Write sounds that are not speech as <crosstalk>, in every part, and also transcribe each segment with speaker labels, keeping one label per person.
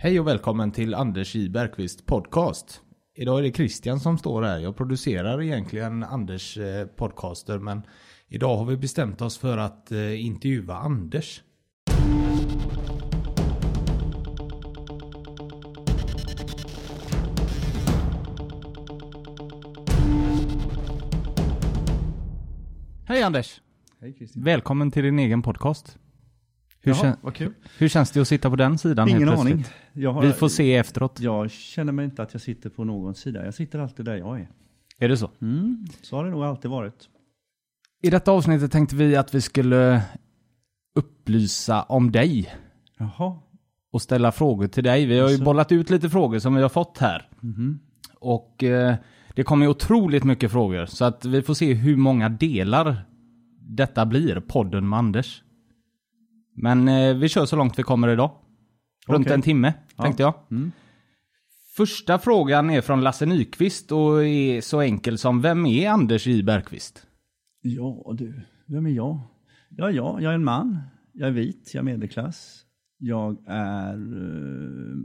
Speaker 1: Hej och välkommen till Anders J Bergqvist podcast. Idag är det Christian som står här. Jag producerar egentligen Anders eh, podcaster men idag har vi bestämt oss för att eh, intervjua Anders. Hej Anders!
Speaker 2: Hej Christian.
Speaker 1: Välkommen till din egen podcast. Hur,
Speaker 2: Jaha, vad kul.
Speaker 1: hur känns det att sitta på den sidan
Speaker 2: Ingen
Speaker 1: helt
Speaker 2: aning. har,
Speaker 1: Vi får se efteråt.
Speaker 2: jag känner mig inte att jag sitter på någon sida. Jag sitter alltid där jag är.
Speaker 1: Är det så?
Speaker 2: Mm, så har det nog alltid varit.
Speaker 1: I detta avsnittet tänkte vi att vi skulle upplysa om dig
Speaker 2: Jaha.
Speaker 1: och ställa frågor till dig. Vi har ju
Speaker 2: Alltså.
Speaker 1: bollat ut lite frågor som vi har fått här.
Speaker 2: Mhm.
Speaker 1: Och eh, det kommer ju otroligt mycket frågor. Så att vi får se hur många delar detta blir, podden med Anders. Men eh, vi kör så långt vi kommer idag. Runt
Speaker 2: Okej.
Speaker 1: en timme,
Speaker 2: Ja.
Speaker 1: tänkte jag.
Speaker 2: Mm.
Speaker 1: Första frågan är från Lasse Nyqvist och är så enkel som Vem är Anders J Bergqvist?
Speaker 2: Ja du, vem är jag? Ja, ja, jag är en man. Jag är vit, jag är medelklass. Jag är eh,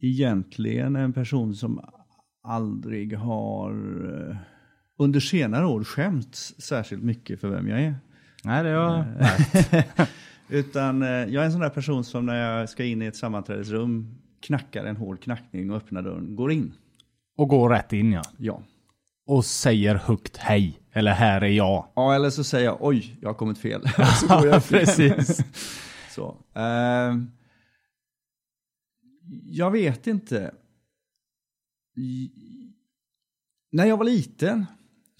Speaker 2: egentligen en person som aldrig har eh, under senare år skämts särskilt mycket för vem jag är.
Speaker 1: Nej, det var... <laughs>
Speaker 2: Utan eh, jag är en sån där person som när jag ska in i ett sammanträdesrum knackar en hård knackning och öppnar dörren, går in.
Speaker 1: Och går rätt in ja.
Speaker 2: Ja.
Speaker 1: Och säger högt hej. Eller här är jag.
Speaker 2: Ja, eller så säger jag oj, jag har kommit fel. <laughs> <laughs> så går jag fel.
Speaker 1: Precis.
Speaker 2: Så. ehm, jag vet inte. När jag var liten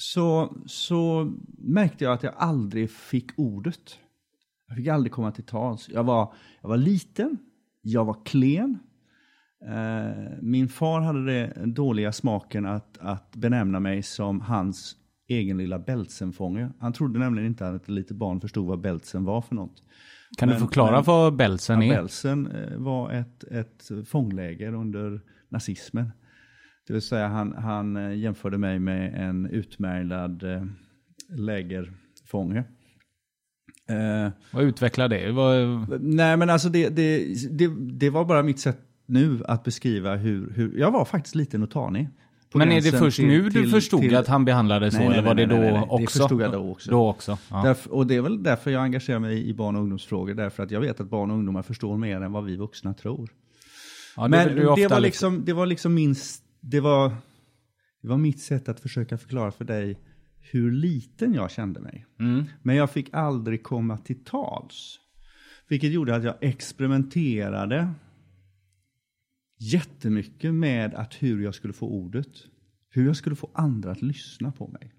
Speaker 2: så, så märkte jag att jag aldrig fick ordet. Jag fick aldrig komma till tals. Jag var, jag var liten, jag var klen. Eh, min far hade den dåliga smaken att, att benämna mig som hans egen lilla bältsenfånge. Han trodde nämligen inte att ett litet barn förstod vad bältsen var för något.
Speaker 1: Kan du
Speaker 2: Men-
Speaker 1: förklara
Speaker 2: men-
Speaker 1: vad Belsen är?
Speaker 2: Belsen eh, var ett, ett fångläger under nazismen. Det vill säga han, han eh, jämförde mig med en utmärglad eh, lägerfånge. Eh,
Speaker 1: Vad utvecklar det? Vad...
Speaker 2: nej men alltså det, det, det, det var bara mitt sätt nu att beskriva hur, hur jag var faktiskt liten och tanig.
Speaker 1: Men är det först
Speaker 2: till-
Speaker 1: nu du
Speaker 2: till-
Speaker 1: förstod
Speaker 2: till-
Speaker 1: att han behandlade så?
Speaker 2: Nej, nej,
Speaker 1: eller var
Speaker 2: nej,
Speaker 1: det då
Speaker 2: nej, nej. Det
Speaker 1: också?
Speaker 2: förstod jag då också.
Speaker 1: Då också? Ja.
Speaker 2: Därför, och det är väl därför jag engagerar mig i barn och ungdomsfrågor. Därför att jag vet att barn och ungdomar förstår mer än vad vi vuxna tror.
Speaker 1: Ja, det
Speaker 2: Men det,
Speaker 1: ofta
Speaker 2: var liksom, det var liksom min, det var, det var mitt sätt att försöka förklara för dig hur liten jag kände mig.
Speaker 1: Mm.
Speaker 2: Men jag fick aldrig komma till tals. Vilket gjorde att jag experimenterade jättemycket med att hur jag skulle få ordet. Hur jag skulle få andra att lyssna på mig.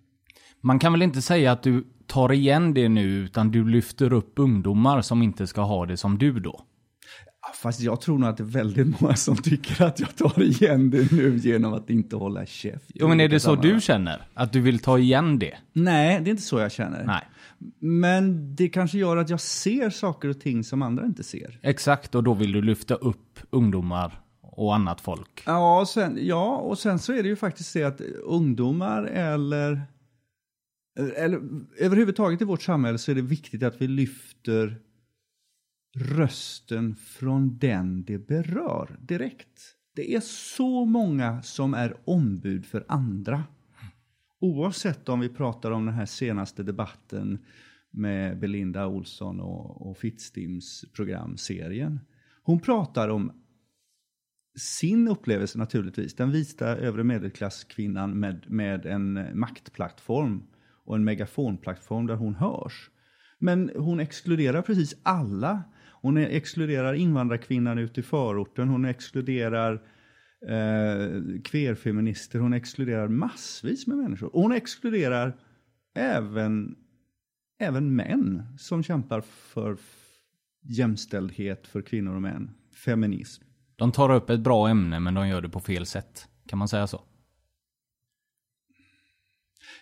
Speaker 1: Man kan väl inte säga att du tar igen det nu, utan du lyfter upp ungdomar som inte ska ha det som du då?
Speaker 2: Fast jag tror nog att det är väldigt många som tycker att jag tar igen det nu genom att inte hålla käft.
Speaker 1: Jo, men är det så du känner? Att du vill ta igen det?
Speaker 2: Nej, det är inte så jag känner.
Speaker 1: Nej.
Speaker 2: Men det kanske gör att jag ser saker och ting som andra inte ser.
Speaker 1: Exakt, och då vill du lyfta upp ungdomar och annat folk.
Speaker 2: Ja, och sen, ja, och sen så är det ju faktiskt det att ungdomar eller, eller överhuvudtaget i vårt samhälle så är det viktigt att vi lyfter rösten från den det berör direkt. Det är så många som är ombud för andra. Oavsett om vi pratar om den här senaste debatten med Belinda Olsson och, och Fittstims programserien. Hon pratar om sin upplevelse naturligtvis. Den vita övre medelklasskvinnan med, med en maktplattform och en megafonplattform där hon hörs. Men hon exkluderar precis alla. Hon exkluderar invandrarkvinnan ute i förorten. Hon exkluderar eh, queerfeminister. Hon exkluderar massvis med människor. Och hon exkluderar även, även män som kämpar för jämställdhet för kvinnor och män. Feminism.
Speaker 1: De tar upp ett bra ämne, men de gör det på fel sätt. Kan man säga så?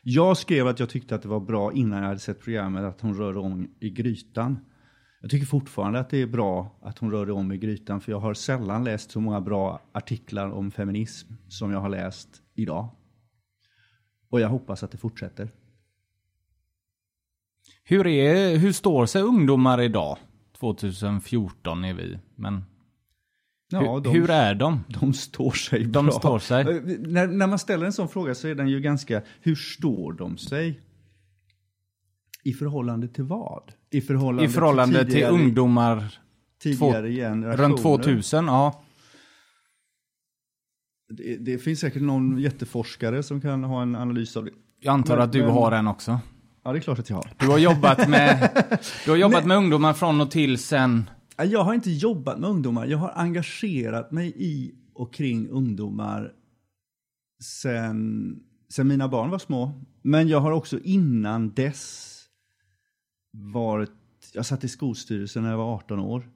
Speaker 2: Jag skrev att jag tyckte att det var bra innan jag hade sett programmet att hon rörde om i grytan. Jag tycker fortfarande att det är bra att hon rörde om i grytan för jag har sällan läst så många bra artiklar om feminism som jag har läst idag. Och jag hoppas att det fortsätter.
Speaker 1: Hur, är, hur står sig ungdomar idag? 2014 är vi, men
Speaker 2: Ja,
Speaker 1: hur,
Speaker 2: de,
Speaker 1: hur är de?
Speaker 2: de står sig
Speaker 1: De
Speaker 2: bra.
Speaker 1: står sig.
Speaker 2: Eh, När, när man ställer en sån fråga så är den ju ganska, hur står de sig? I förhållande till vad? I förhållande,
Speaker 1: I förhållande till,
Speaker 2: tidigare,
Speaker 1: ungdomar
Speaker 2: tidigare generationer?
Speaker 1: runt 2000? Ja.
Speaker 2: Det, det finns säkert någon jätteforskare som kan ha en analys av det.
Speaker 1: Jag antar
Speaker 2: Men-
Speaker 1: att du
Speaker 2: men-
Speaker 1: har en också.
Speaker 2: Ja, det är klart att jag har.
Speaker 1: Du har jobbat med, <laughs> du har jobbat med ungdomar från och till sen...
Speaker 2: Ja, Jag har inte jobbat med ungdomar. Jag har engagerat mig i och kring ungdomar sen, sen mina barn var små. Men jag har också innan dess varit... Jag satt i skolstyrelsen när jag var 18 år.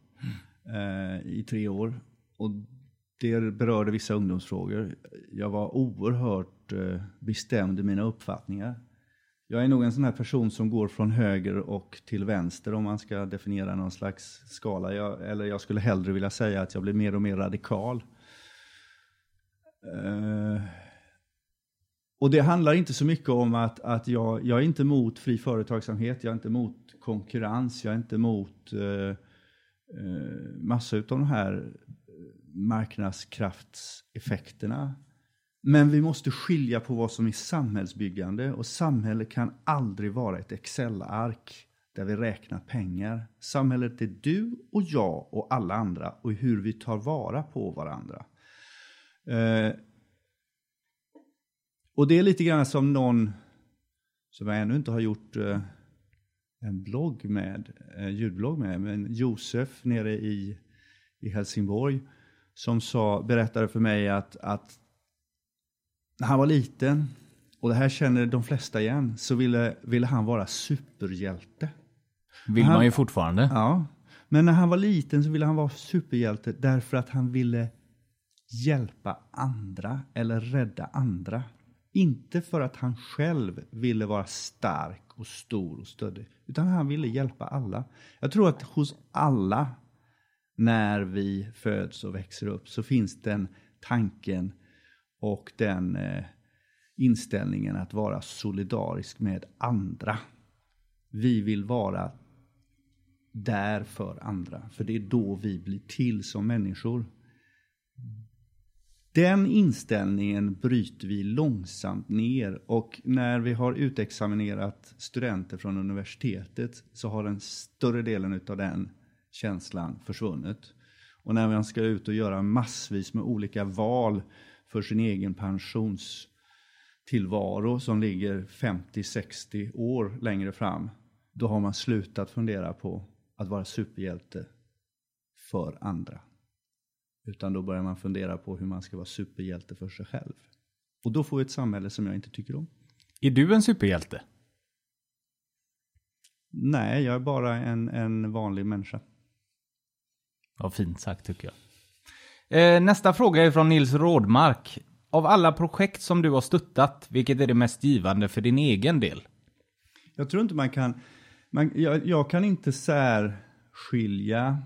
Speaker 2: Eh, I tre år. Och det berörde vissa ungdomsfrågor. Jag var oerhört eh, bestämd i mina uppfattningar. Jag är nog en sån här person som går från höger och till vänster om man ska definiera någon slags skala. Jag, eller jag skulle hellre vilja säga att jag blir mer och mer radikal. Eh, och det handlar inte så mycket om att, att jag, jag är inte emot fri företagsamhet, jag är inte emot konkurrens, jag är inte emot eh, eh, massa av de här marknadskraftseffekterna. Men vi måste skilja på vad som är samhällsbyggande och samhälle kan aldrig vara ett Excel-ark där vi räknar pengar. Samhället är du och jag och alla andra och hur vi tar vara på varandra. Eh, och det är lite grann som någon som jag ännu inte har gjort eh, en blogg med, en ljudblogg med, men Josef nere i, i Helsingborg som sa, berättade för mig att, att när han var liten, och det här känner de flesta igen, så ville, ville han vara superhjälte.
Speaker 1: Vill
Speaker 2: Han-
Speaker 1: man ju fortfarande.
Speaker 2: Ja, men när han var liten så ville han vara superhjälte därför att han ville hjälpa andra eller rädda andra. Inte för att han själv ville vara stark och stor och stöddig, utan han ville hjälpa alla. Jag tror att hos alla, när vi föds och växer upp, så finns den tanken och den eh, inställningen att vara solidarisk med andra. Vi vill vara där för andra, för det är då vi blir till som människor. Den inställningen bryter vi långsamt ner och när vi har utexaminerat studenter från universitetet så har den större delen av den känslan försvunnit. Och när man ska ut och göra massvis med olika val för sin egen pensionstillvaro som ligger 50-60 år längre fram, då har man slutat fundera på att vara superhjälte för andra. Utan då börjar man fundera på hur man ska vara superhjälte för sig själv. Och då får vi ett samhälle som jag inte tycker om.
Speaker 1: Är du en superhjälte?
Speaker 2: Nej, jag är bara en, en vanlig människa.
Speaker 1: Ja, fint sagt tycker jag. Eh, nästa fråga är från Nils Rådmark. Av alla projekt som du har stöttat, vilket är det mest givande för din egen del?
Speaker 2: Jag tror inte man kan, man, jag, jag kan inte särskilja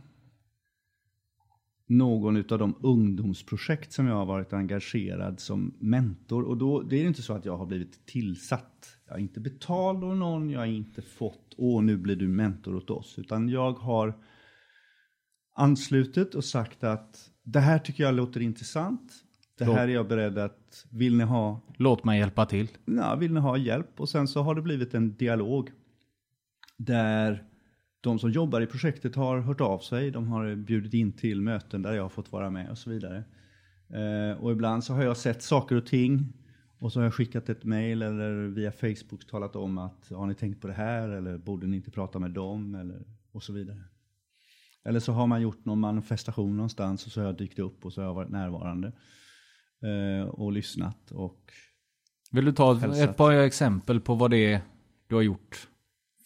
Speaker 2: någon av de ungdomsprojekt som jag har varit engagerad som mentor. Och då, det är inte så att jag har blivit tillsatt. Jag är inte betald av någon, jag har inte fått, åh nu blir du mentor åt oss. Utan jag har anslutit och sagt att det här tycker jag låter intressant. Det här är jag beredd att, vill ni ha
Speaker 1: Låt mig hjälpa till.
Speaker 2: ja, vill ni ha hjälp? Och sen så har det blivit en dialog där de som jobbar i projektet har hört av sig. De har bjudit in till möten där jag har fått vara med och så vidare. Eh, och ibland så har jag sett saker och ting och så har jag skickat ett mail eller via Facebook talat om att har ni tänkt på det här eller borde ni inte prata med dem eller och så vidare. Eller så har man gjort någon manifestation någonstans och så har jag dykt upp och så har jag varit närvarande eh, och lyssnat och
Speaker 1: Vill du ta
Speaker 2: Hälsat.
Speaker 1: ett par exempel på vad det är du har gjort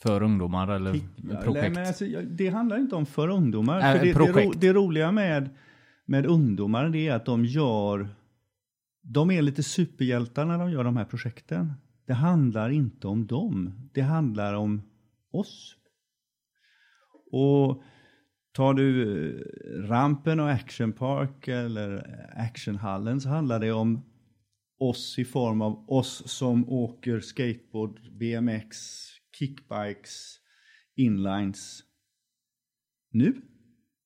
Speaker 1: för ungdomar eller
Speaker 2: Ja,
Speaker 1: projekt?
Speaker 2: nej, alltså, det handlar inte om för ungdomar.
Speaker 1: Nej,
Speaker 2: för det, det, ro,
Speaker 1: projekt.
Speaker 2: det roliga med, med ungdomar det är att de gör, de är lite superhjältar när de gör de här projekten. Det handlar inte om dem, det handlar om oss. Och tar du eh, rampen och Action Park eller Actionhallen så handlar det om oss i form av oss som åker skateboard, BMX, kickbikes, inlines nu.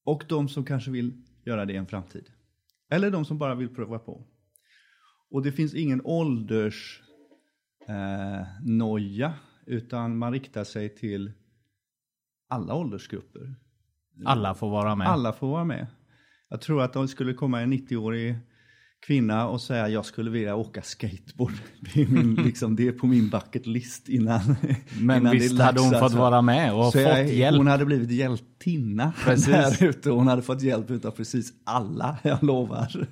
Speaker 2: Och de som kanske vill göra det i en framtid. Eller de som bara vill pröva på. Och det finns ingen ålders eh, utan man riktar sig till alla åldersgrupper.
Speaker 1: Alla får vara med.
Speaker 2: Alla får vara med. Jag tror att det skulle komma en 90-årig kvinna och säga jag skulle vilja åka skateboard. <laughs> Det är, min, liksom, det är på min bucket list innan.
Speaker 1: Men
Speaker 2: innan
Speaker 1: visst
Speaker 2: det
Speaker 1: hade hon fått
Speaker 2: alltså.
Speaker 1: vara med och fått
Speaker 2: jag,
Speaker 1: hjälp.
Speaker 2: Hon hade blivit hjältinna <laughs>
Speaker 1: Precis.
Speaker 2: där ute. Hon hade fått hjälp av precis alla, <laughs> jag lovar.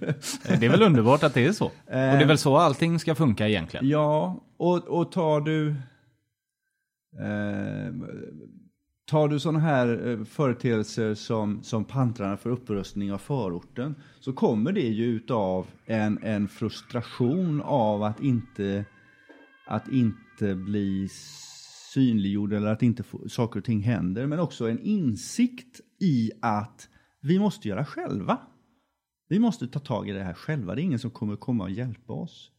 Speaker 1: Det är väl underbart att det är så. Och det är väl så allting ska funka egentligen.
Speaker 2: Ja, och, och tar du eh, tar du sådana här eh, företeelser som, som pantrarna för upprustning av förorten så kommer det ju utav en, en frustration av att inte, att inte bli synliggjord eller att inte få, saker och ting händer. Men också en insikt i att vi måste göra själva. Vi måste ta tag i det här själva. Det är ingen som kommer komma och hjälpa oss.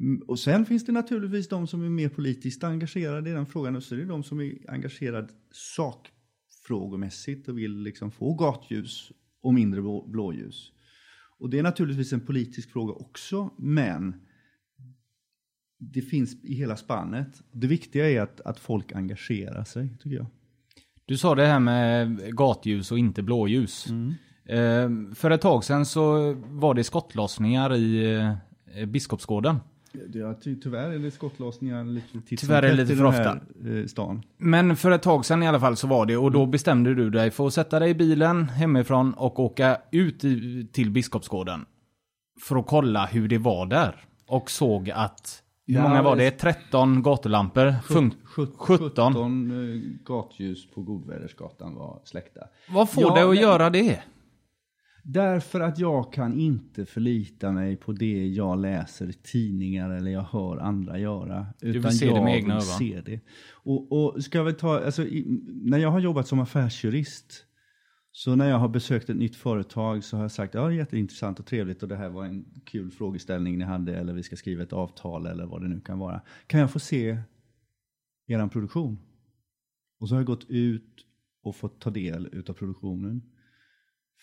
Speaker 2: Mm, Och sen finns det naturligtvis de som är mer politiskt engagerade i den frågan och så är det de som är engagerade sakfrågomässigt och vill liksom få gatljus och mindre blå- blåljus. Och det är naturligtvis en politisk fråga också, men det finns i hela spannet. Det viktiga är att, att folk engagerar sig, tycker jag.
Speaker 1: Du sa det här med gatljus och inte blåljus. Eh, för ett tag sedan så var det skottlossningar i eh, Biskopsgården.
Speaker 2: Ja, ty, tyvärr är det skottlossningar lite titt
Speaker 1: Tyvärr är det lite för
Speaker 2: den här, eh, stan.
Speaker 1: Men för ett tag sedan i alla fall så var det och då bestämde du dig för att sätta dig i bilen hemifrån och åka ut i, till Biskopsgården. För att kolla hur det var där. Och såg att, hur
Speaker 2: Ja,
Speaker 1: många var det?
Speaker 2: det-
Speaker 1: 13 gatulampor? Fun-
Speaker 2: 17,
Speaker 1: 17.
Speaker 2: 17 eh, gatljus på Godvädersgatan var släckta.
Speaker 1: Vad får
Speaker 2: Ja,
Speaker 1: dig att
Speaker 2: men-
Speaker 1: göra det?
Speaker 2: Därför att jag kan inte förlita mig på det jag läser i tidningar eller jag hör andra göra. Utan
Speaker 1: vill se det
Speaker 2: jag
Speaker 1: med egna ögon.
Speaker 2: se det. Och, och ska vi ta, alltså, i, när jag har jobbat som affärsjurist så när jag har besökt ett nytt företag så har jag sagt ja, det är jätteintressant och trevligt och det här var en kul frågeställning ni hade eller vi ska skriva ett avtal eller vad det nu kan vara. Kan jag få se er produktion? Och så har jag gått ut och fått ta del utav produktionen.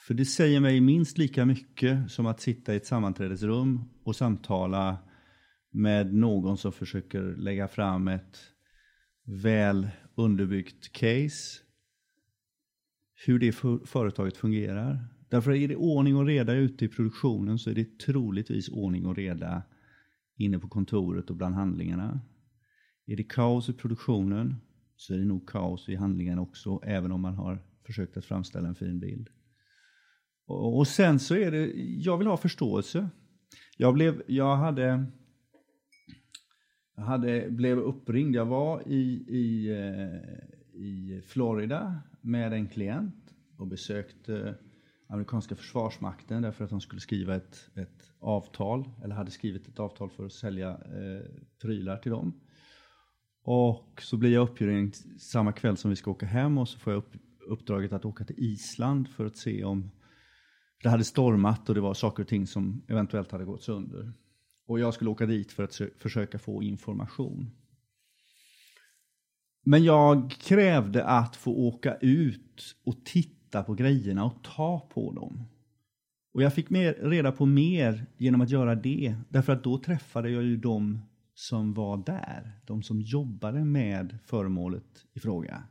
Speaker 2: För det säger mig minst lika mycket som att sitta i ett sammanträdesrum och samtala med någon som försöker lägga fram ett väl underbyggt case. Hur det företaget fungerar. Därför är det ordning och reda ute i produktionen så är det troligtvis ordning och reda inne på kontoret och bland handlingarna. Är det kaos i produktionen så är det nog kaos i handlingen också, även om man har försökt att framställa en fin bild. Och och sen så är det, jag vill ha förståelse. Jag blev, jag hade, jag hade, blev uppringd, jag var i, i, eh, i Florida med en klient och besökte amerikanska försvarsmakten därför att de skulle skriva ett, ett avtal, eller hade skrivit ett avtal för att sälja eh, prylar till dem. Och så blir jag uppringd samma kväll som vi ska åka hem och så får jag upp, uppdraget att åka till Island för att se om det hade stormat och det var saker och ting som eventuellt hade gått sönder. Och jag skulle åka dit för att försöka få information. Men jag krävde att få åka ut och titta på grejerna och ta på dem. Och jag fick mer, reda på mer genom att göra det. Därför att då träffade jag ju de som var där. De som jobbade med föremålet i fråga.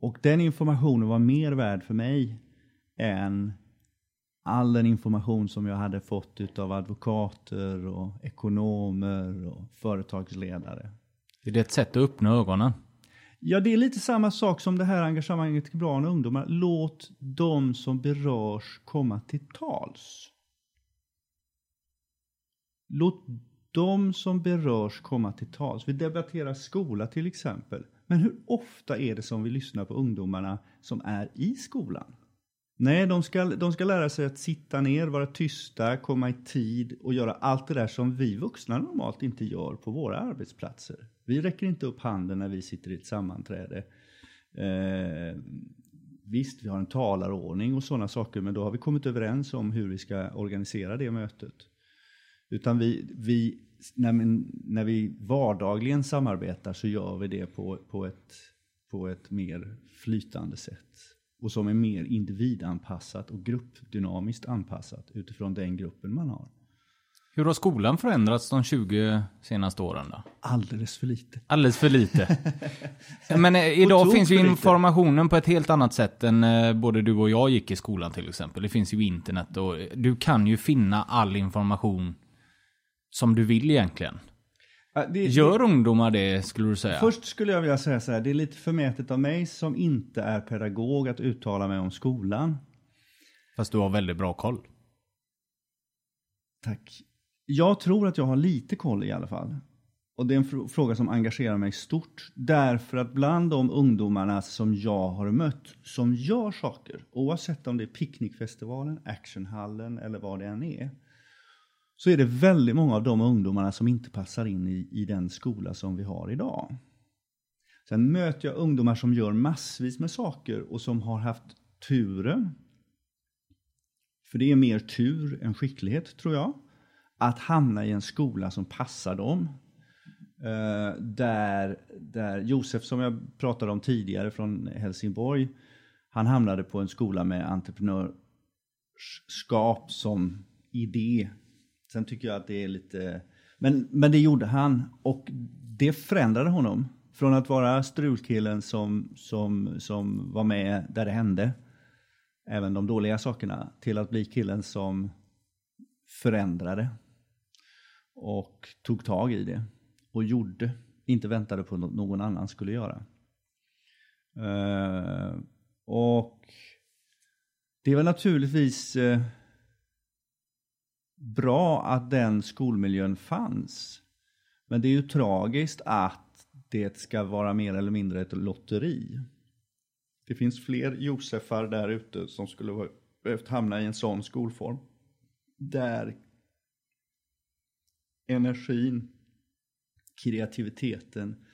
Speaker 2: Och den informationen var mer värd för mig än all den information som jag hade fått av advokater och ekonomer och företagsledare.
Speaker 1: Är det ett sätt att öppna ögonen?
Speaker 2: Ja, det är lite samma sak som det här engagemanget till barn och ungdomar. Låt de som berörs komma till tals. Låt de som berörs komma till tals. Vi debatterar skola till exempel. Men hur ofta är det som vi lyssnar på ungdomarna som är i skolan? Nej, de ska, de ska lära sig att sitta ner, vara tysta, komma i tid och göra allt det där som vi vuxna normalt inte gör på våra arbetsplatser. Vi räcker inte upp handen när vi sitter i ett sammanträde. Eh, visst, vi har en talarordning och sådana saker, men då har vi kommit överens om hur vi ska organisera det mötet. Utan vi, vi när, när vi vardagligen samarbetar så gör vi det på, på, ett, på ett mer flytande sätt och som är mer individanpassat och gruppdynamiskt anpassat utifrån den gruppen man har.
Speaker 1: Hur har skolan förändrats de 20 senaste åren då?
Speaker 2: Alldeles för lite.
Speaker 1: Alldeles för lite. <laughs> Men eh, idag finns ju informationen på ett helt annat sätt än eh, både du och jag gick i skolan till exempel. Det finns ju internet och du kan ju finna all information som du vill egentligen.
Speaker 2: Det-
Speaker 1: Gör ungdomar det skulle du säga?
Speaker 2: Först skulle jag vilja säga så här, det är lite förmätet av mig som inte är pedagog att uttala mig om skolan.
Speaker 1: Fast du har väldigt bra koll.
Speaker 2: Tack. Jag tror att jag har lite koll i alla fall. Och det är en fr- fråga som engagerar mig stort. Därför att bland de ungdomarna som jag har mött som gör saker, oavsett om det är picknickfestivalen, actionhallen eller vad det än är, så är det väldigt många av de ungdomarna som inte passar in i, i den skola som vi har idag. Sen möter jag ungdomar som gör massvis med saker och som har haft turen, för det är mer tur än skicklighet tror jag, att hamna i en skola som passar dem. Eh, där, där Josef som jag pratade om tidigare från Helsingborg, han hamnade på en skola med entreprenörskap som idé. Sen tycker jag att det är lite, men, men det gjorde han och det förändrade honom. Från att vara strulkillen som, som, som var med där det hände, även de dåliga sakerna, till att bli killen som förändrade och tog tag i det och gjorde, inte väntade på att någon annan skulle göra. Uh, och det var naturligtvis uh, bra att den skolmiljön fanns. Men det är ju tragiskt att det ska vara mer eller mindre ett lotteri. Det finns fler Josefar där ute som skulle ha behövt hamna i en sån skolform. Där energin, kreativiteten,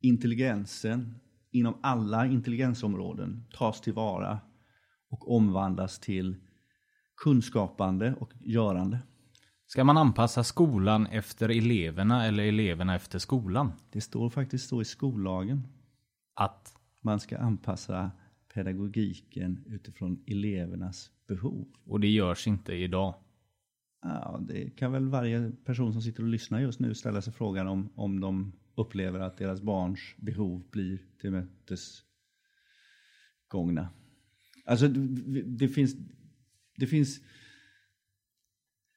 Speaker 2: intelligensen inom alla intelligensområden tas tillvara och omvandlas till kunskapande och görande.
Speaker 1: Ska man anpassa skolan efter eleverna eller eleverna efter skolan?
Speaker 2: Det står faktiskt så i skollagen.
Speaker 1: Att
Speaker 2: Man ska anpassa pedagogiken utifrån elevernas behov.
Speaker 1: Och det görs inte idag.
Speaker 2: Ja, det kan väl varje person som sitter och lyssnar just nu ställa sig frågan om, om de upplever att deras barns behov blir tillmötesgångna. Alltså det, det finns, det finns,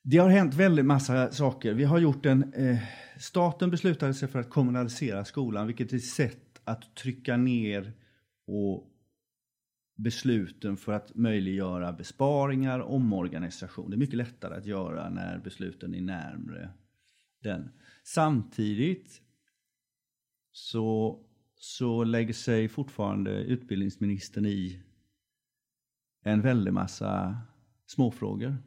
Speaker 2: det har hänt väldigt massa saker. Vi har gjort en, eh, staten beslutade sig för att kommunalisera skolan, vilket är ett sätt att trycka ner och besluten för att möjliggöra besparingar, omorganisation. Det är mycket lättare att göra när besluten är närmre den. Samtidigt så, så lägger sig fortfarande utbildningsministern i en väldig massa småfrågor.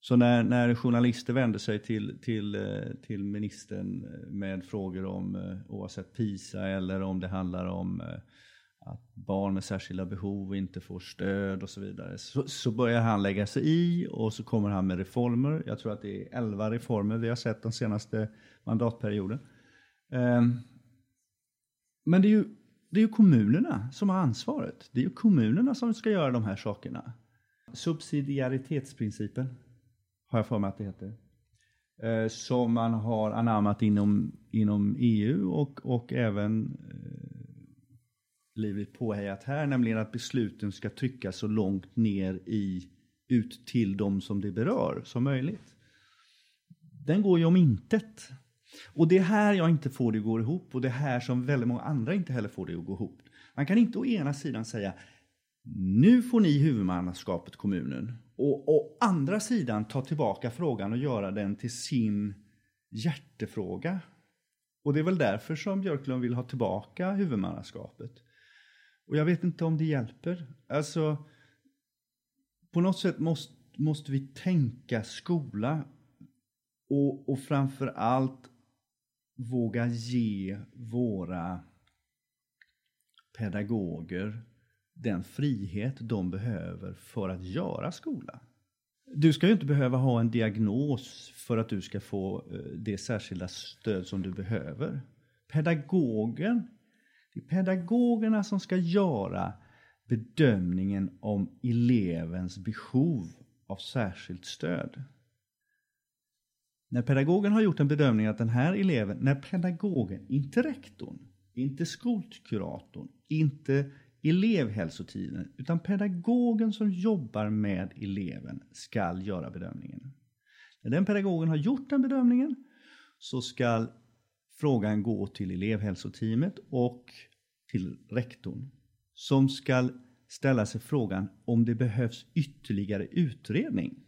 Speaker 2: Så när, när journalister vänder sig till, till, eh, till ministern med frågor om eh, oavsett PISA eller om det handlar om eh, att barn med särskilda behov inte får stöd och så vidare. Så, så börjar han lägga sig i och så kommer han med reformer. Jag tror att det är 11 reformer vi har sett den senaste mandatperioden. Ehm, men det är, ju, det är ju kommunerna som har ansvaret. Det är ju kommunerna som ska göra de här sakerna. Subsidiaritetsprincipen har jag för mig att det heter. Eh, Som man har anammat inom, inom EU och, och även eh, blivit påhejat här, nämligen att besluten ska tryckas så långt ner i, ut till de som det berör som möjligt. Den går ju om intet. Och det är här jag inte får det att gå ihop och det är här som väldigt många andra inte heller får det att gå ihop. Man kan inte å ena sidan säga nu får ni huvudmannaskapet kommunen och å andra sidan ta tillbaka frågan och göra den till sin hjärtefråga. Och det är väl därför som Björklund vill ha tillbaka huvudmannaskapet. Och jag vet inte om det hjälper. Alltså, på något sätt måste, måste vi tänka skola och, och framför allt våga ge våra pedagoger den frihet de behöver för att göra skola. Du ska ju inte behöva ha en diagnos för att du ska få eh, det särskilda stöd som du behöver. Pedagogen, det är pedagogerna som ska göra bedömningen om elevens behov av särskilt stöd. När pedagogen har gjort en bedömning att den här eleven, när pedagogen, inte rektorn, inte skolkuratorn, inte elevhälsotiden, utan pedagogen som jobbar med eleven ska göra bedömningen. När den pedagogen har gjort den bedömningen så ska frågan gå till elevhälsoteamet och till rektorn som ska ställa sig frågan om det behövs ytterligare utredning.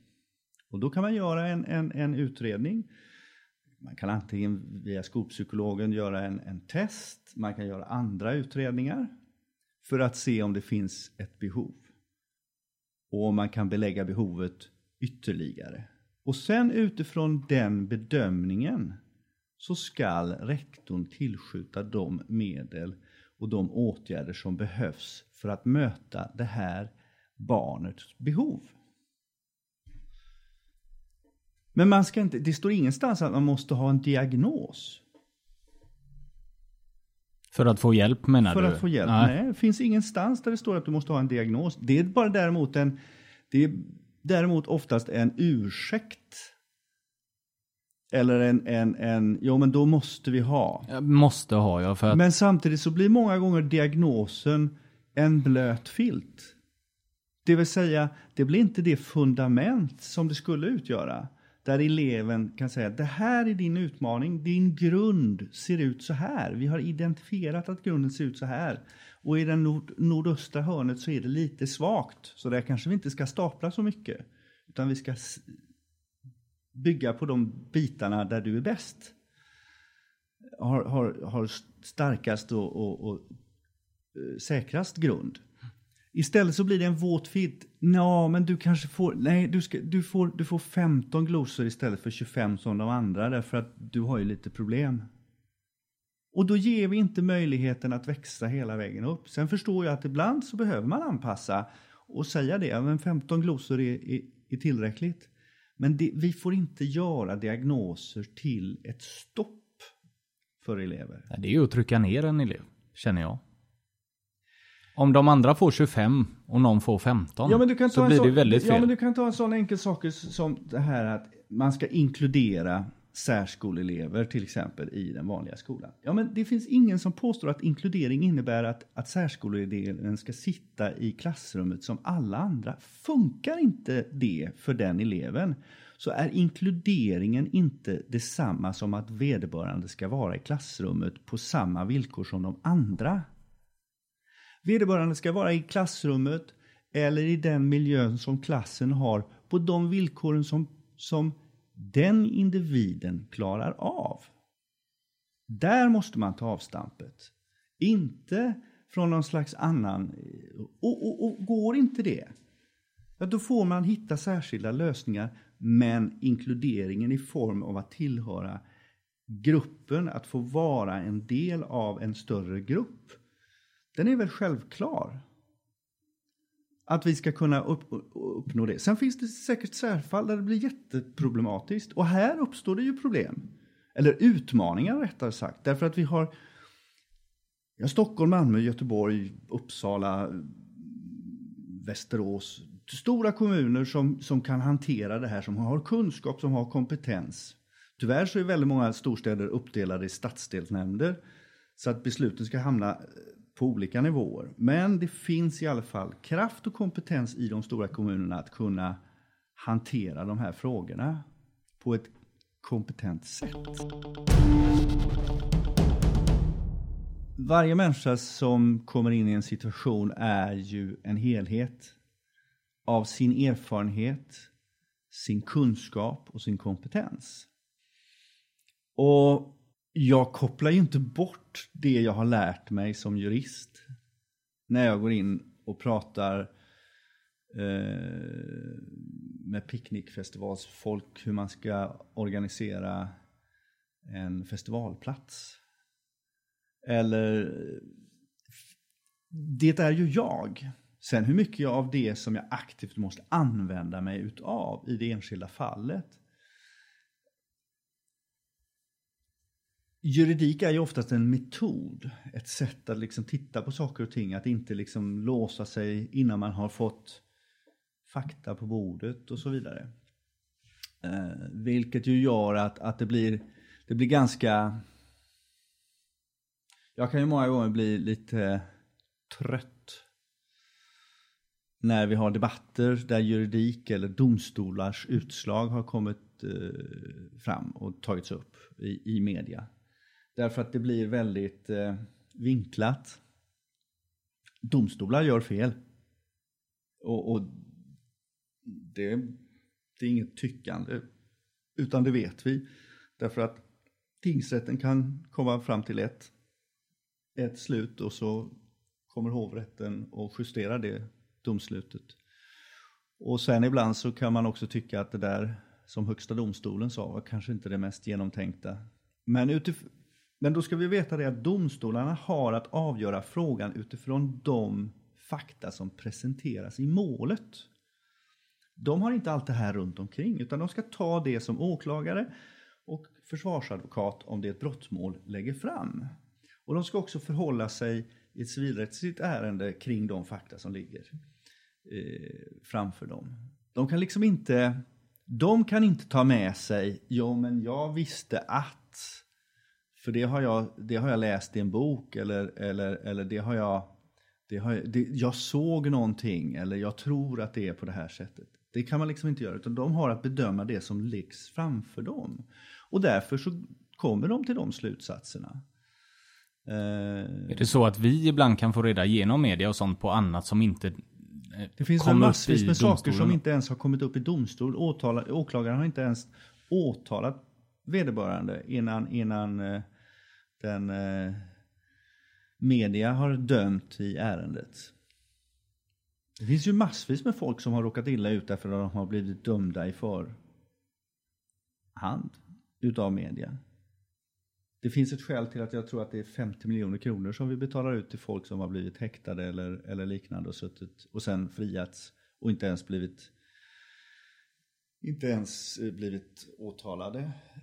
Speaker 2: Och då kan man göra en, en, en utredning. Man kan antingen via skolpsykologen göra en, en test, man kan göra andra utredningar för att se om det finns ett behov. Och om man kan belägga behovet ytterligare. Och sen utifrån den bedömningen så skall rektorn tillskjuta de medel och de åtgärder som behövs för att möta det här barnets behov. Men man ska inte, det står ingenstans att man måste ha en diagnos.
Speaker 1: För att få hjälp menar
Speaker 2: För
Speaker 1: du?
Speaker 2: att få hjälp? Nej. det finns ingenstans där det står att du måste ha en diagnos. Det är bara däremot en, det är däremot oftast en ursäkt. Eller en, en, en, jo men då måste vi ha.
Speaker 1: Måste ha ja, för att...
Speaker 2: Men samtidigt så blir många gånger diagnosen en blöt filt. Det vill säga, det blir inte det fundament som det skulle utgöra. Där eleven kan säga, det här är din utmaning, din grund ser ut så här. Vi har identifierat att grunden ser ut så här. Och i det nord nordöstra hörnet så är det lite svagt. Så där kanske vi inte ska stapla så mycket. Utan vi ska bygga på de bitarna där du är bäst. Har, har, har starkast och, och, och eh, säkrast grund. Istället så blir det en våt filt. Ja, men du kanske får, nej, du, ska, du, får, du får 15 glosor istället för 25 som de andra därför att du har ju lite problem. Och då ger vi inte möjligheten att växa hela vägen upp. Sen förstår jag att ibland så behöver man anpassa och säga det, men 15 glosor är, är, är tillräckligt. Men det, vi får inte göra diagnoser till ett stopp för elever.
Speaker 1: Det är ju att trycka ner en elev, känner jag. Om de andra får 25 och någon får 15
Speaker 2: ja, men du kan ta
Speaker 1: så blir
Speaker 2: sån,
Speaker 1: det väldigt fel.
Speaker 2: Ja, men du kan ta en sån enkel sak som det här att man ska inkludera särskoleelever till exempel i den vanliga skolan. Ja, men det finns ingen som påstår att inkludering innebär att, att särskoleeleven ska sitta i klassrummet som alla andra. Funkar inte det för den eleven så är inkluderingen inte detsamma som att vederbörande ska vara i klassrummet på samma villkor som de andra. Vederbörande ska vara i klassrummet eller i den miljön som klassen har på de villkoren som, som den individen klarar av. Där måste man ta avstampet. Inte från någon slags annan... Eh, och, och, och går inte det, ja, då får man hitta särskilda lösningar. Men inkluderingen i form av att tillhöra gruppen, att få vara en del av en större grupp, den är väl självklar. Att vi ska kunna upp, uppnå det. Sen finns det säkert särfall där det blir jätteproblematiskt. Och här uppstår det ju problem. Eller utmaningar rättare sagt. Därför att vi har ja, Stockholm, Malmö, Göteborg, Uppsala, Västerås. Stora kommuner som, som kan hantera det här, som har kunskap, som har kompetens. Tyvärr så är väldigt många storstäder uppdelade i stadsdelsnämnder. Så att besluten ska hamna på olika nivåer. Men det finns i alla fall kraft och kompetens i de stora kommunerna att kunna hantera de här frågorna på ett kompetent sätt. Varje människa som kommer in i en situation är ju en helhet av sin erfarenhet, sin kunskap och sin kompetens. Och jag kopplar ju inte bort det jag har lärt mig som jurist när jag går in och pratar eh, med picknickfestivalsfolk hur man ska organisera en festivalplats. Eller det är ju jag. Sen hur mycket av det som jag aktivt måste använda mig utav i det enskilda fallet juridik är ju oftast en metod, ett sätt att liksom titta på saker och ting, att inte liksom låsa sig innan man har fått fakta på bordet och så vidare. Eh, vilket ju gör att, att det, blir, det blir ganska... Jag kan ju många gånger bli lite trött när vi har debatter där juridik eller domstolars utslag har kommit eh, fram och tagits upp i, i media. Därför att det blir väldigt eh, vinklat. Domstolar gör fel. Och, och det, det, är inget tyckande, utan det vet vi. Därför att tingsrätten kan komma fram till ett, ett slut och så kommer hovrätten och justerar det domslutet. Och sen ibland så kan man också tycka att det där som högsta domstolen sa var kanske inte det mest genomtänkta. Men, utif- men då ska vi veta det att domstolarna har att avgöra frågan utifrån de fakta som presenteras i målet. De har inte allt det här runt omkring utan de ska ta det som åklagare och försvarsadvokat om det är ett brottmål lägger fram. Och de ska också förhålla sig i ett civilrättsligt ärende kring de fakta som ligger eh, framför dem. De kan liksom inte, de kan inte ta med sig, ja men jag visste att, för det har jag, det har jag läst i en bok eller, eller, eller det har jag, det har jag, det, jag såg någonting eller jag tror att det är på det här sättet. Det kan man liksom inte göra, utan de har att bedöma det som läggs framför dem. Och därför så kommer de till de slutsatserna.
Speaker 1: Eh, är det så att vi ibland kan få reda genom media och sånt på annat som inte eh,
Speaker 2: Det finns väl massvis med saker som inte ens har kommit upp i domstol. Åklagaren har inte ens åtalat vederbörande innan, innan eh, den eh, media har dömt i ärendet. Det finns ju massvis med folk som har råkat illa ut därför att de har blivit dömda i förhand utav media. Det finns ett skäl till att jag tror att det är 50 miljoner kronor som vi betalar ut till folk som har blivit häktade eller, eller liknande och suttit och sen friats och inte ens blivit inte ens eh, blivit åtalade.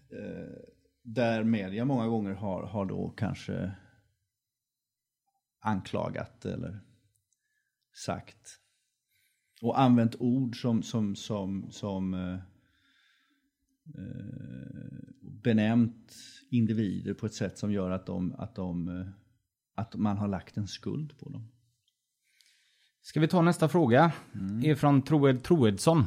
Speaker 2: Eh, där media många gånger har, har då kanske anklagat eller sagt och använt ord som, som, som, som eh, benämnt individer på ett sätt som gör att, de, att, de, att man har lagt en skuld på dem.
Speaker 1: Ska vi ta nästa fråga? Mm. är från Troed Troedsson.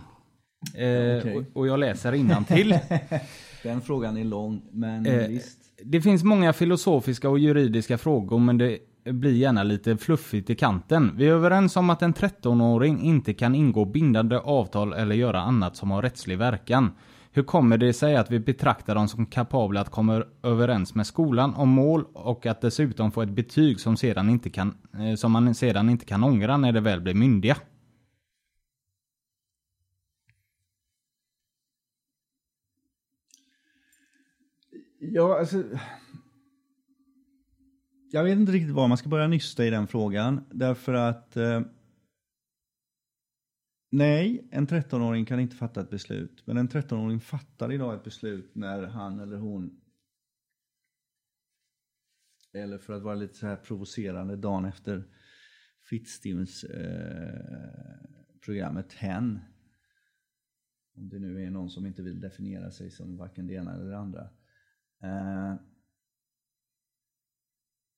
Speaker 1: Eh, okay. och, och, jag läser till. <laughs>
Speaker 2: Den frågan är lång, men eh, visst.
Speaker 1: Det finns många filosofiska och juridiska frågor, men det blir gärna lite fluffigt i kanten. Vi är överens om att en 13-åring inte kan ingå bindande avtal eller göra annat som har rättslig verkan. Hur kommer det sig att vi betraktar dem som kapabla att komma överens med skolan om mål och att dessutom få ett betyg som, sedan inte kan, eh, som man sedan inte kan ångra när de väl blir myndiga?
Speaker 2: Ja, alltså... Jag vet inte riktigt var man ska börja nysta i den frågan. Därför att eh, Nej, en 13-åring kan inte fatta ett beslut. Men en 13-åring fattar idag ett beslut när han eller hon eller för att vara lite så här provocerande dagen efter Fittstims eh, programmet Hen. Om det nu är någon som inte vill definiera sig som varken det ena eller det andra. Eh,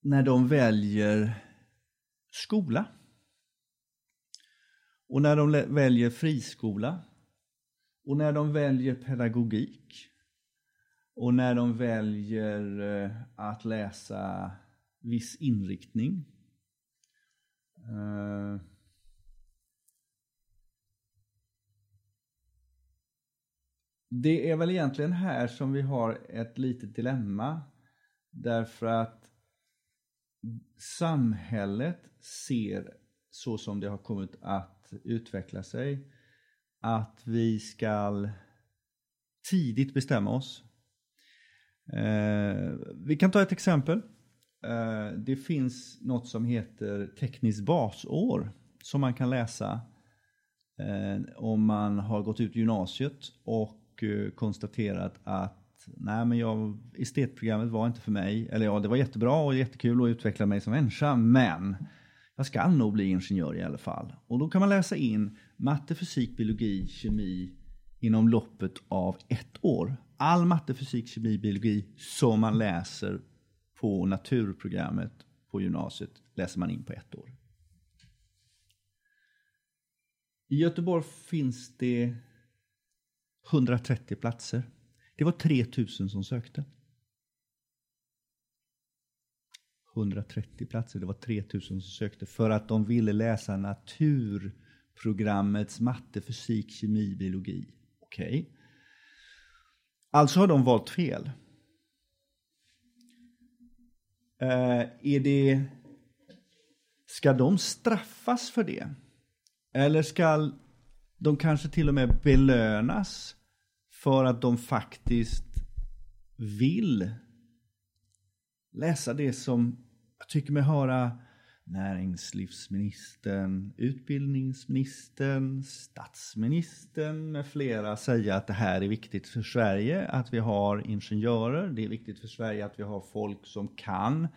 Speaker 2: när de väljer skola och när de väljer friskola. Och när de väljer pedagogik. Och när de väljer eh, att läsa viss inriktning. Eh, det är väl egentligen här som vi har ett litet dilemma. Därför att samhället ser så som det har kommit att utveckla sig. Att vi ska tidigt bestämma oss. Eh, vi kan ta ett exempel. Eh, det finns något som heter tekniskt basår som man kan läsa eh, om man har gått ut gymnasiet och Eh, konstaterat att nej men jag, estetprogrammet var inte för mig. Eller ja, det var jättebra och jättekul att utveckla mig som människa, men jag ska nog bli ingenjör i alla fall. Och då kan man läsa in matte, fysik, biologi, kemi inom loppet av ett år. All matte, fysik, kemi, biologi som man läser på naturprogrammet på gymnasiet läser man in på ett år. I Göteborg finns det 130 platser. Det var 3000 som sökte. 130 platser, det var 3000 som sökte för att de ville läsa naturprogrammets matte, fysik, kemi, biologi. Okej. Okay. Alltså har de valt fel. Uh, är det... Ska de straffas för det? Eller ska de kanske till och med belönas för att de faktiskt vill läsa det som jag tycker mig höra näringslivsministern, utbildningsministern, statsministern med flera säga att det här är viktigt för Sverige, att vi har ingenjörer. Det är viktigt för Sverige att vi har folk som kan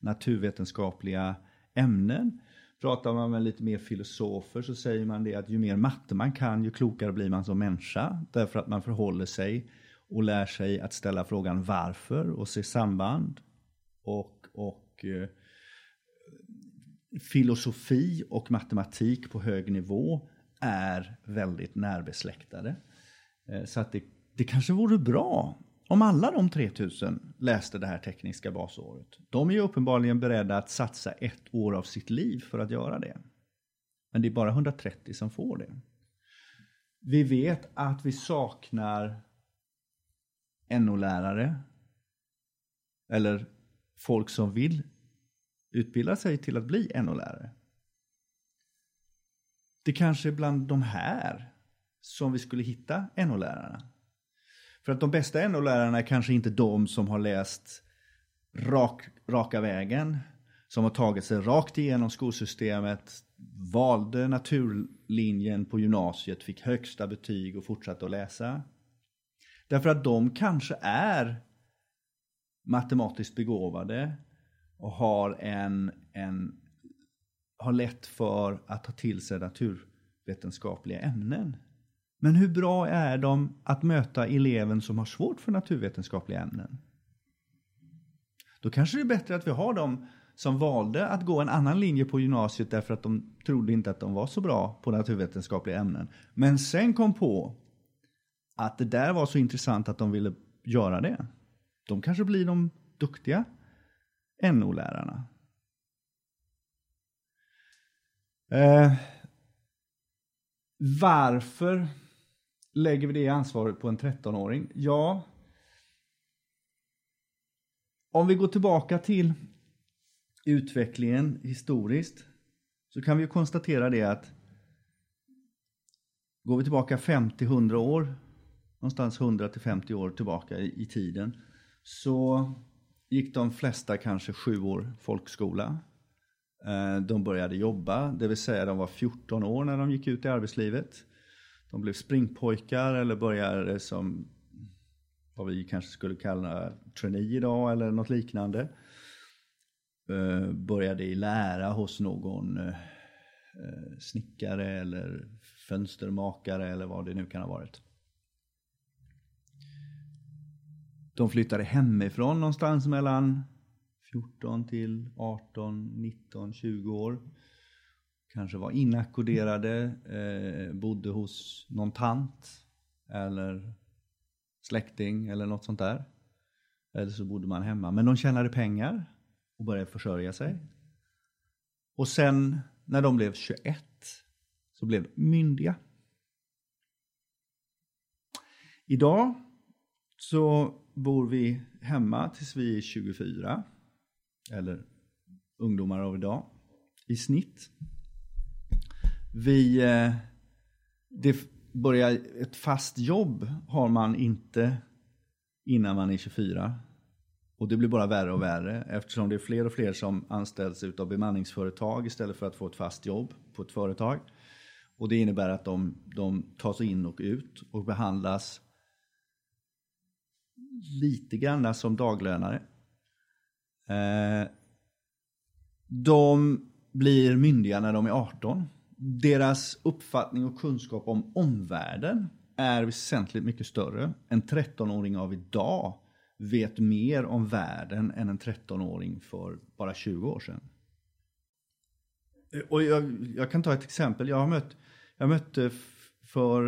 Speaker 2: naturvetenskapliga ämnen. Pratar man med lite mer filosofer så säger man det att ju mer matte man kan, ju klokare blir man som människa. Därför att man förhåller sig och lär sig att ställa frågan varför och se samband. Och, och eh, filosofi och matematik på hög nivå är väldigt närbesläktade. Eh, så att det, det kanske vore bra om alla de 3000 läste det här tekniska basåret. De är ju uppenbarligen beredda att satsa ett år av sitt liv för att göra det. Men det är bara 130 som får det. Vi vet att vi saknar NO-lärare. Eller folk som vill utbilda sig till att bli NO-lärare. Det kanske är bland de här som vi skulle hitta NO-lärarna. För att de bästa NO-lärarna är kanske inte de som har läst rak, raka vägen, som har tagit sig rakt igenom skolsystemet, valde naturlinjen på gymnasiet, fick högsta betyg och fortsatte att läsa. Därför att de kanske är matematiskt begåvade och har en, en har lätt för att ta till sig naturvetenskapliga ämnen. Men hur bra är de att möta eleven som har svårt för naturvetenskapliga ämnen? Då kanske det är bättre att vi har dem som valde att gå en annan linje på gymnasiet därför att de trodde inte att de var så bra på naturvetenskapliga ämnen. Men sen kom på att det där var så intressant att de ville göra det. De kanske blir de duktiga NO-lärarna. Eh, varför lägger vi det ansvaret på en 13-åring? Ja, om vi går tillbaka till utvecklingen historiskt så kan vi konstatera det att går vi tillbaka 50-100 år, någonstans 100 50 år tillbaka i, i tiden, så gick de flesta kanske sju år folkskola. Eh, de började jobba, det vill säga de var 14 år när de gick ut i arbetslivet. De blev springpojkar eller började som vad vi kanske skulle kalla trainee idag eller något liknande. Eh, började i lära hos någon eh, eh, snickare eller fönstermakare eller vad det nu kan ha varit. De flyttade hemifrån någonstans mellan 14 till 18, 19, 20 år kanske var inackorderade, eh, bodde hos någon tant eller släkting eller något sånt där. Eller så bodde man hemma. Men de tjänade pengar och började försörja sig. Och sen när de blev 21 så blev de myndiga. Idag så bor vi hemma tills vi är 24. Eller ungdomar av idag. I snitt. Vi, eh, det börjar, ett fast jobb har man inte innan man är 24. Och det blir bara värre och värre eftersom det är fler och fler som anställs av bemanningsföretag istället för att få ett fast jobb på ett företag. Och det innebär att de, de tas in och ut och behandlas lite grann som daglönare. Eh, de blir myndiga när de är 18. Deras uppfattning och kunskap om omvärlden är väsentligt mycket större. En 13-åring av idag vet mer om världen än en 13-åring för bara 20 år sedan. Och jag, jag, kan ta ett exempel. Jag har mött, jag mötte eh, för,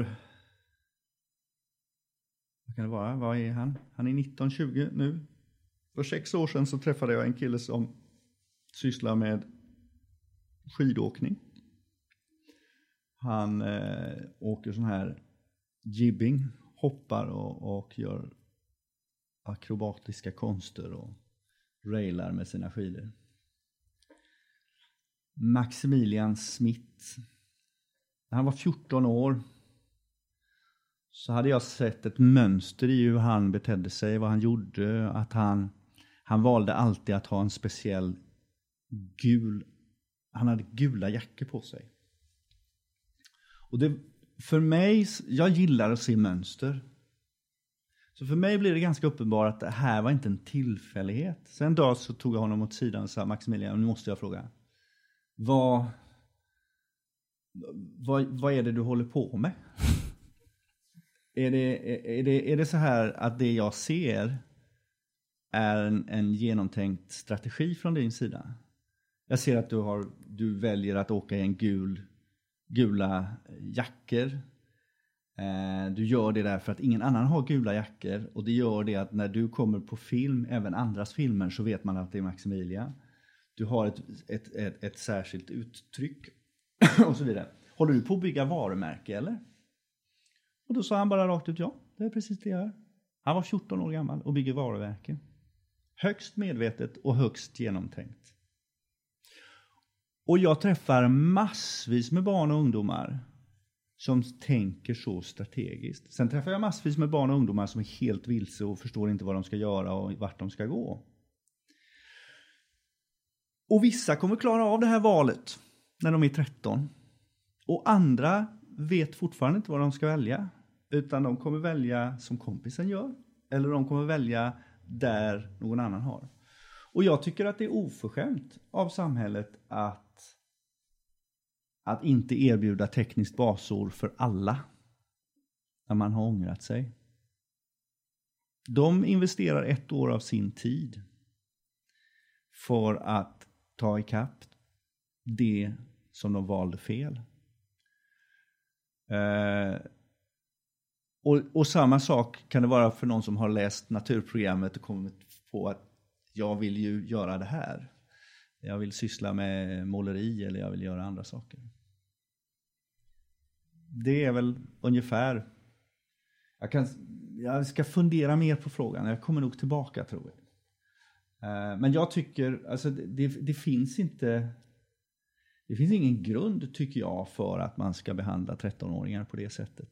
Speaker 2: vad kan det vara, vad är han? Han är 19-20 nu. För sex år sedan så träffade jag en kille som sysslar med skidåkning. Han eh, åker sån här jibbing, hoppar och, och gör akrobatiska konster och railar med sina skidor. Maximilian Smith. När han var 14 år så hade jag sett ett mönster i hur han betedde sig, vad han gjorde, att han, han valde alltid att ha en speciell gul, han hade gula jackor på sig. Och det, för mig, jag gillar att se mönster. Så för mig blir det ganska uppenbart att det här var inte en tillfällighet. Sen en dag så tog jag honom åt sidan och sa Maximilian, nu måste jag fråga. Vad, vad, vad är det du håller på med? <laughs> är, det, är, det, är det så här att det jag ser är en, en genomtänkt strategi från din sida? Jag ser att du, har, du väljer att åka i en gul, gula jackor. Eh, du gör det därför att ingen annan har gula jackor och det gör det att när du kommer på film, även andras filmer, så vet man att det är Maximilia. Du har ett, ett, ett, ett särskilt uttryck <clears throat> och så vidare. Håller du på att bygga varumärke eller? Och då sa han bara rakt ut ja, det är precis det jag gör. Han var 14 år gammal och bygger varumärke. Högst medvetet och högst genomtänkt. Och jag träffar massvis med barn och ungdomar som tänker så strategiskt. Sen träffar jag massvis med barn och ungdomar som är helt vilse och förstår inte vad de ska göra och vart de ska gå. Och vissa kommer klara av det här valet när de är 13. Och andra vet fortfarande inte vad de ska välja. Utan de kommer välja som kompisen gör. Eller de kommer välja där någon annan har. Och jag tycker att det är oförskämt av samhället att, att inte erbjuda tekniskt basår för alla. När man har ångrat sig. De investerar ett år av sin tid för att ta ikapp det som de valde fel. Eh, och, och, samma sak kan det vara för någon som har läst naturprogrammet och kommit på att jag vill ju göra det här. Jag vill syssla med måleri eller jag vill göra andra saker. Det är väl ungefär. Jag, kan, jag ska fundera mer på frågan. Jag kommer nog tillbaka tror jag. Eh, men jag tycker, alltså det, det, finns inte det finns ingen grund, tycker jag, för att man ska behandla 13-åringar på det sättet.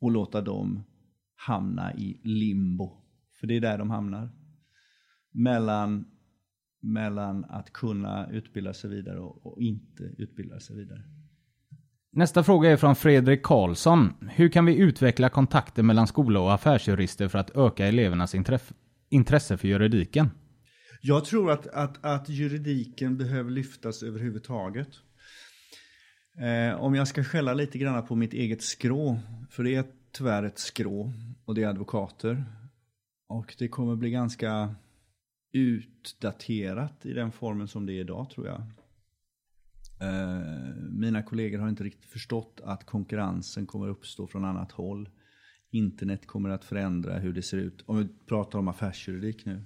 Speaker 2: Och låta dem hamna i limbo. För det är där de hamnar. Mellan, mellan att kunna utbilda sig vidare och, inte utbilda sig vidare.
Speaker 1: Nästa fråga är från Fredrik Karlsson. Hur kan vi utveckla kontakter mellan skola och affärsjurister för att öka elevernas intresse för juridiken?
Speaker 2: Jag tror att, att, att juridiken behöver lyftas överhuvudtaget. Eh, om jag ska skälla lite grann på mitt eget skrå, för det är tyvärr ett skrå och det är advokater. Och det kommer bli ganska utdaterat i den formen som det är idag tror jag. Eh, mina kollegor har inte riktigt förstått att konkurrensen kommer uppstå från annat håll. Internet kommer att förändra hur det ser ut. Om vi pratar om affärsjuridik nu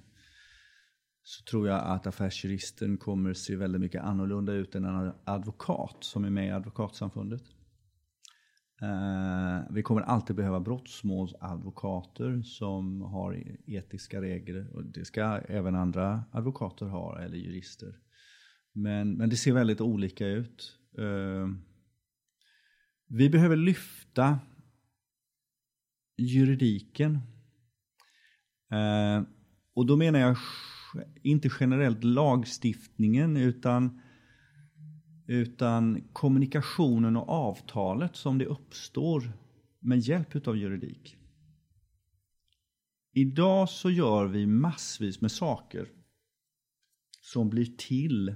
Speaker 2: så tror jag att affärsjuristen kommer se väldigt mycket annorlunda ut än en advokat som är med i advokatsamfundet. Eh, vi kommer alltid behöva brottsmålsadvokater som har etiska regler. Och det ska även andra advokater ha, eller jurister. Men, men det ser väldigt olika ut. Eh, vi behöver lyfta juridiken. Eh, och då menar jag inte generellt lagstiftningen utan, utan kommunikationen och avtalet som det uppstår med hjälp utav juridik. Idag så gör vi massvis med saker som blir till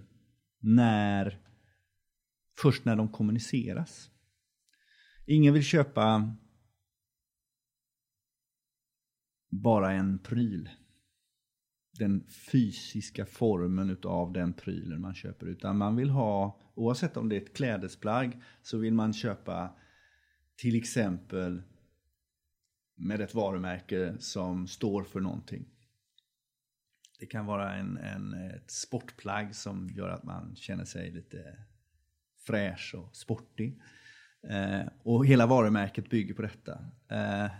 Speaker 2: när först när de kommuniceras. Ingen vill köpa bara en pryl. Den fysiska formen utav den prylen man köper. Utan man vill ha, oavsett om det är ett klädesplagg, så vill man köpa till exempel med ett varumärke som står för någonting. Det kan vara en, en, ett sportplagg som gör att man känner sig lite fräsch och sportig. Eh, och hela varumärket bygger på detta. Eh,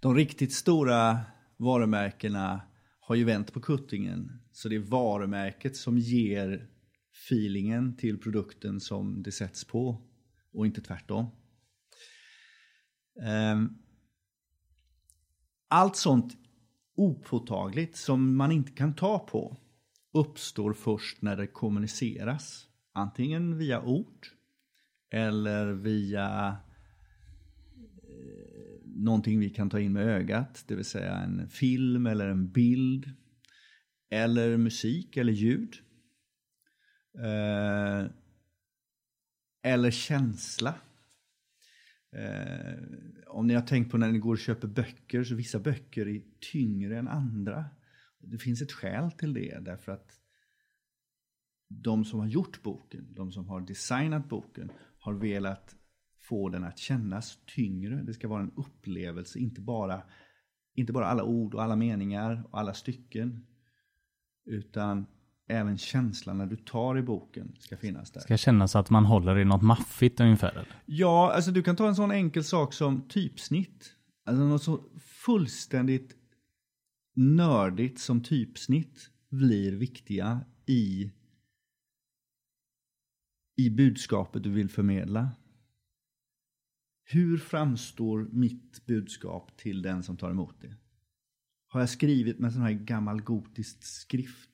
Speaker 2: de riktigt stora varumärkena har ju vänt på kuttingen. Så det är varumärket som ger feelingen till produkten som det sätts på och inte tvärtom. Ehm, allt sånt opåtagligt som man inte kan ta på uppstår först när det kommuniceras. Antingen via ord eller via eh, någonting vi kan ta in med ögat, det vill säga en film eller en bild. Eller musik eller ljud. Eh, eller känsla. Eh, om ni har tänkt på när ni går och köper böcker, så vissa böcker är tyngre än andra. Det finns ett skäl till det, därför att de som har gjort boken, de som har designat boken, har velat få den att kännas tyngre. Det ska vara en upplevelse, inte bara, inte bara alla ord och alla meningar och alla stycken. Utan även känslan när du tar i boken ska finnas där.
Speaker 1: Ska kännas att man håller i något maffigt ungefär? Eller?
Speaker 2: Ja, alltså du kan ta en sån enkel sak som typsnitt. Alltså något så fullständigt nördigt som typsnitt blir viktiga i, i budskapet du vill förmedla. Hur framstår mitt budskap till den som tar emot det? Har jag skrivit med sån här gammal gotisk skrift?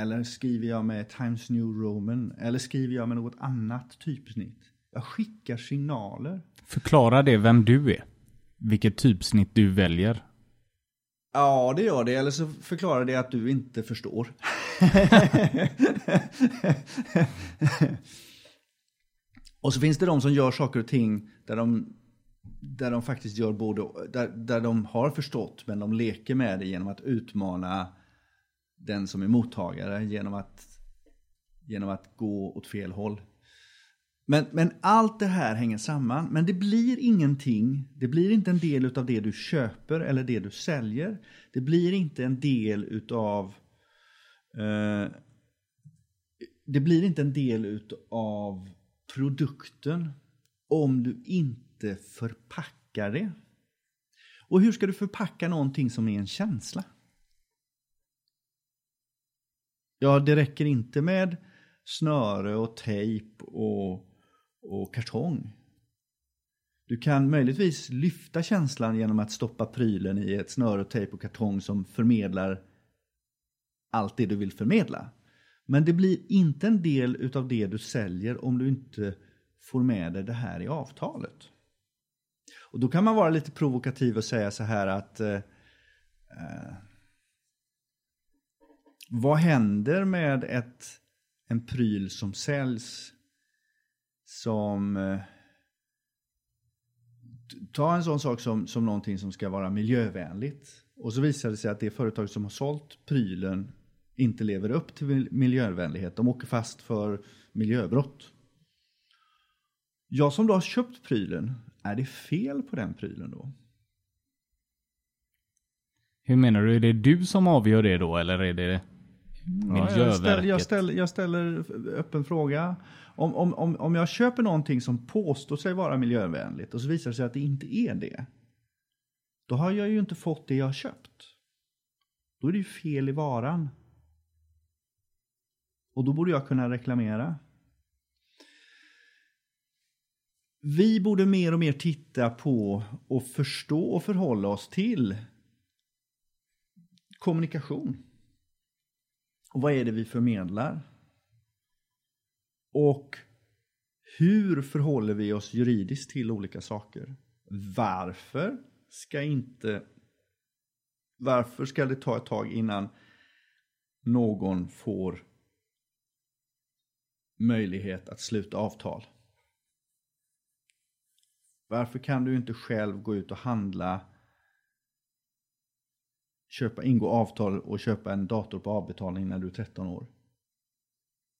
Speaker 2: Eller skriver jag med Times New Roman? Eller skriver jag med något annat typsnitt? Jag skickar signaler.
Speaker 1: Förklara det vem du är. Vilket typsnitt du väljer.
Speaker 2: Ja, det gör det. Eller så förklarar det att du inte förstår. <laughs> och så finns det de som gör saker och ting där de, där de faktiskt gör både, där, där de har förstått men de leker med det genom att utmana den som är mottagare genom att, genom att gå åt fel håll. Men, men allt det här hänger samman. Men det blir ingenting. Det blir inte en del av det du köper eller det du säljer. Det blir inte en del utav eh, Det blir inte en del utav produkten om du inte förpackar det. Och hur ska du förpacka någonting som är en känsla? Ja, det räcker inte med snöre och tejp och, och kartong. Du kan möjligtvis lyfta känslan genom att stoppa prylen i ett snöre, och tejp och kartong som förmedlar allt det du vill förmedla. Men det blir inte en del utav det du säljer om du inte får med dig det här i avtalet. Och då kan man vara lite provokativ och säga så här att eh, eh vad händer med ett, en pryl som säljs som... Eh, ta en sån sak som, som någonting som ska vara miljövänligt. Och så visar det sig att det företag som har sålt prylen inte lever upp till miljövänlighet. De åker fast för miljöbrott. Jag som då har köpt prylen, är det fel på den prylen då?
Speaker 1: Hur menar du? Är det du som avgör det då eller är det
Speaker 2: Ja, jag, ställer, jag, ställer, jag ställer öppen fråga. Om, om, om, om jag köper någonting som påstår sig vara miljövänligt och så visar det sig att det inte är det. Då har jag ju inte fått det jag har köpt. Då är det ju fel i varan. Och då borde jag kunna reklamera. Vi borde mer och mer titta på och förstå och förhålla oss till kommunikation. Och vad är det vi förmedlar? Och hur förhåller vi oss juridiskt till olika saker? Varför ska inte... Varför ska det ta ett tag innan någon får möjlighet att sluta avtal? Varför kan du inte själv gå ut och handla, köpa, ingå avtal och köpa en dator på avbetalning när du är 13 år?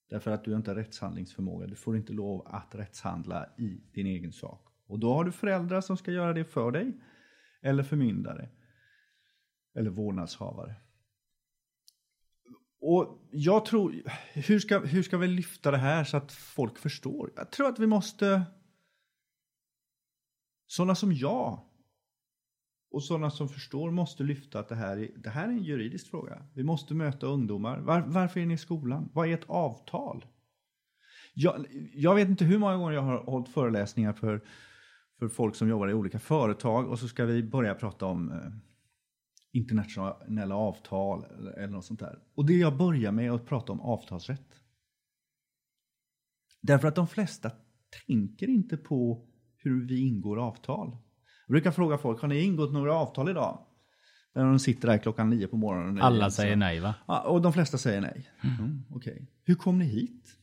Speaker 2: Därför att du inte har rättshandlingsförmåga. Du får inte lov att rättshandla i din egen sak. Och då har du föräldrar som ska göra det för dig. Eller förmyndare. Eller vårdnadshavare. Och jag tror, hur ska, hur ska vi lyfta det här så att folk förstår? Jag tror att vi måste, sådana som jag och sådana som förstår måste lyfta att det här, är, det här är en juridisk fråga. Vi måste möta ungdomar. Var, varför är ni i skolan? Vad är ett avtal? Jag, jag vet inte hur många gånger jag har hållit föreläsningar för, för folk som jobbar i olika företag och så ska vi börja prata om eh, internationella avtal eller, något sånt där. Och det jag börjar med är att prata om avtalsrätt. Därför att de flesta tänker inte på hur vi ingår avtal. Jag brukar fråga folk, har ni ingått några avtal idag? När de sitter där klockan nio på morgonen.
Speaker 1: Alla säger nej va?
Speaker 2: Ja, och de flesta säger nej. Mm, Okej. Okay. Hur kom ni hit?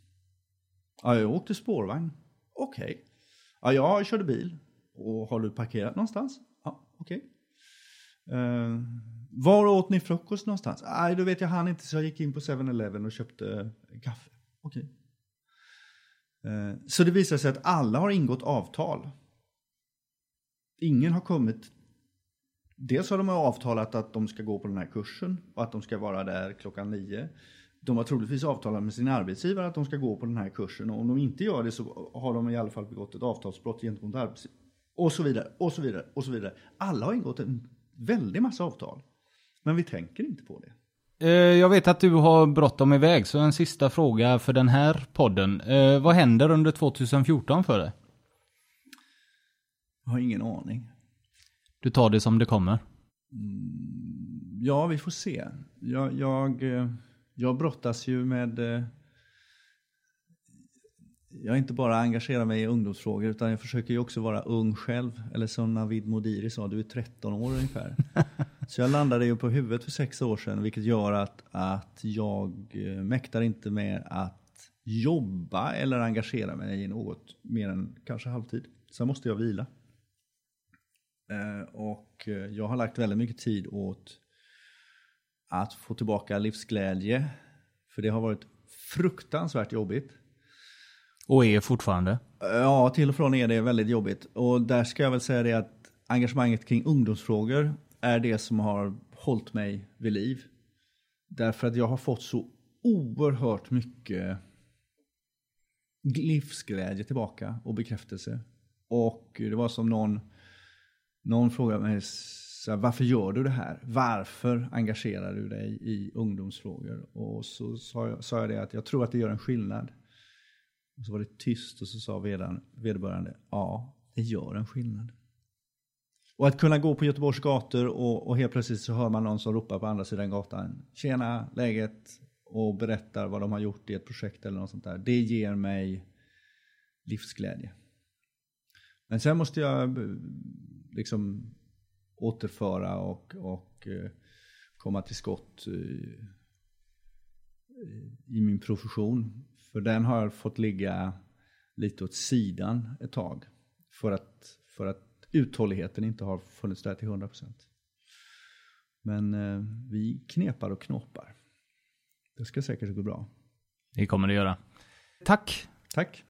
Speaker 2: Ja, jag åkte spårvagn. Okej. Okay. Ja, jag körde bil. Och har du parkerat någonstans? Ja, okej. Okay. Uh, var åt ni frukost någonstans? Nej, då vet jag han inte så jag gick in på 7-Eleven och köpte kaffe. Okej. Uh, så det visar sig att alla har ingått avtal ingen har kommit. Dels har de avtalat att de ska gå på den här kursen och att de ska vara där klockan nio. De har troligtvis avtalat med sin arbetsgivare att de ska gå på den här kursen och om de inte gör det så har de i alla fall begått ett avtalsbrott gentemot arbetsgivaren. Och så vidare, och så vidare, och så vidare. Alla har ingått en väldig massa avtal. Men vi tänker inte på det.
Speaker 1: Eh, jag vet att du har bråttom iväg, så en sista fråga för den här podden. Eh, vad händer under 2014 för dig?
Speaker 2: Jag har ingen aning.
Speaker 1: Du tar det som det kommer?
Speaker 2: Mm, ja, vi får se. Jag, jag, eh, jag brottas ju med... Jag är inte bara engagerar mig i ungdomsfrågor utan jag försöker ju också vara ung själv. Eller som Navid Modiri sa, du är 13 år ungefär. <laughs> Så jag landade ju på huvudet för sex år sedan vilket gör att, att jag eh, mäktar inte med att jobba eller engagera mig i något mer än kanske halvtid. Sen måste jag vila. Eh, och eh, jag har lagt väldigt mycket tid åt att få tillbaka livsglädje. För det har varit fruktansvärt jobbigt.
Speaker 1: Och är fortfarande?
Speaker 2: Ja, till och från är det väldigt jobbigt. Och där ska jag väl säga det att engagemanget kring ungdomsfrågor är det som har hållit mig vid liv. Därför att jag har fått så oerhört mycket livsglädje tillbaka och bekräftelse. Och det var som någon någon frågade mig så varför gör du det här? Varför engagerar du dig i ungdomsfrågor? Och så sa jag, sa jag det att jag tror att det gör en skillnad. Och så var det tyst och så sa vederbörande, ja, det gör en skillnad. Och att kunna gå på Göteborgs gator och, och helt plötsligt så hör man någon som ropar på andra sidan gatan, tjena, läget? Och berättar vad de har gjort i ett projekt eller något sånt där. Det ger mig livsglädje. Men sen måste jag eh, liksom återföra och, och eh, komma till skott eh, i min profession. För den har fått ligga lite åt sidan ett tag. För att, för att uthålligheten inte har funnits där till 100%. Men eh, vi knepar och knåpar. Det ska säkert gå bra.
Speaker 1: Det kommer det göra. Tack!
Speaker 2: Tack!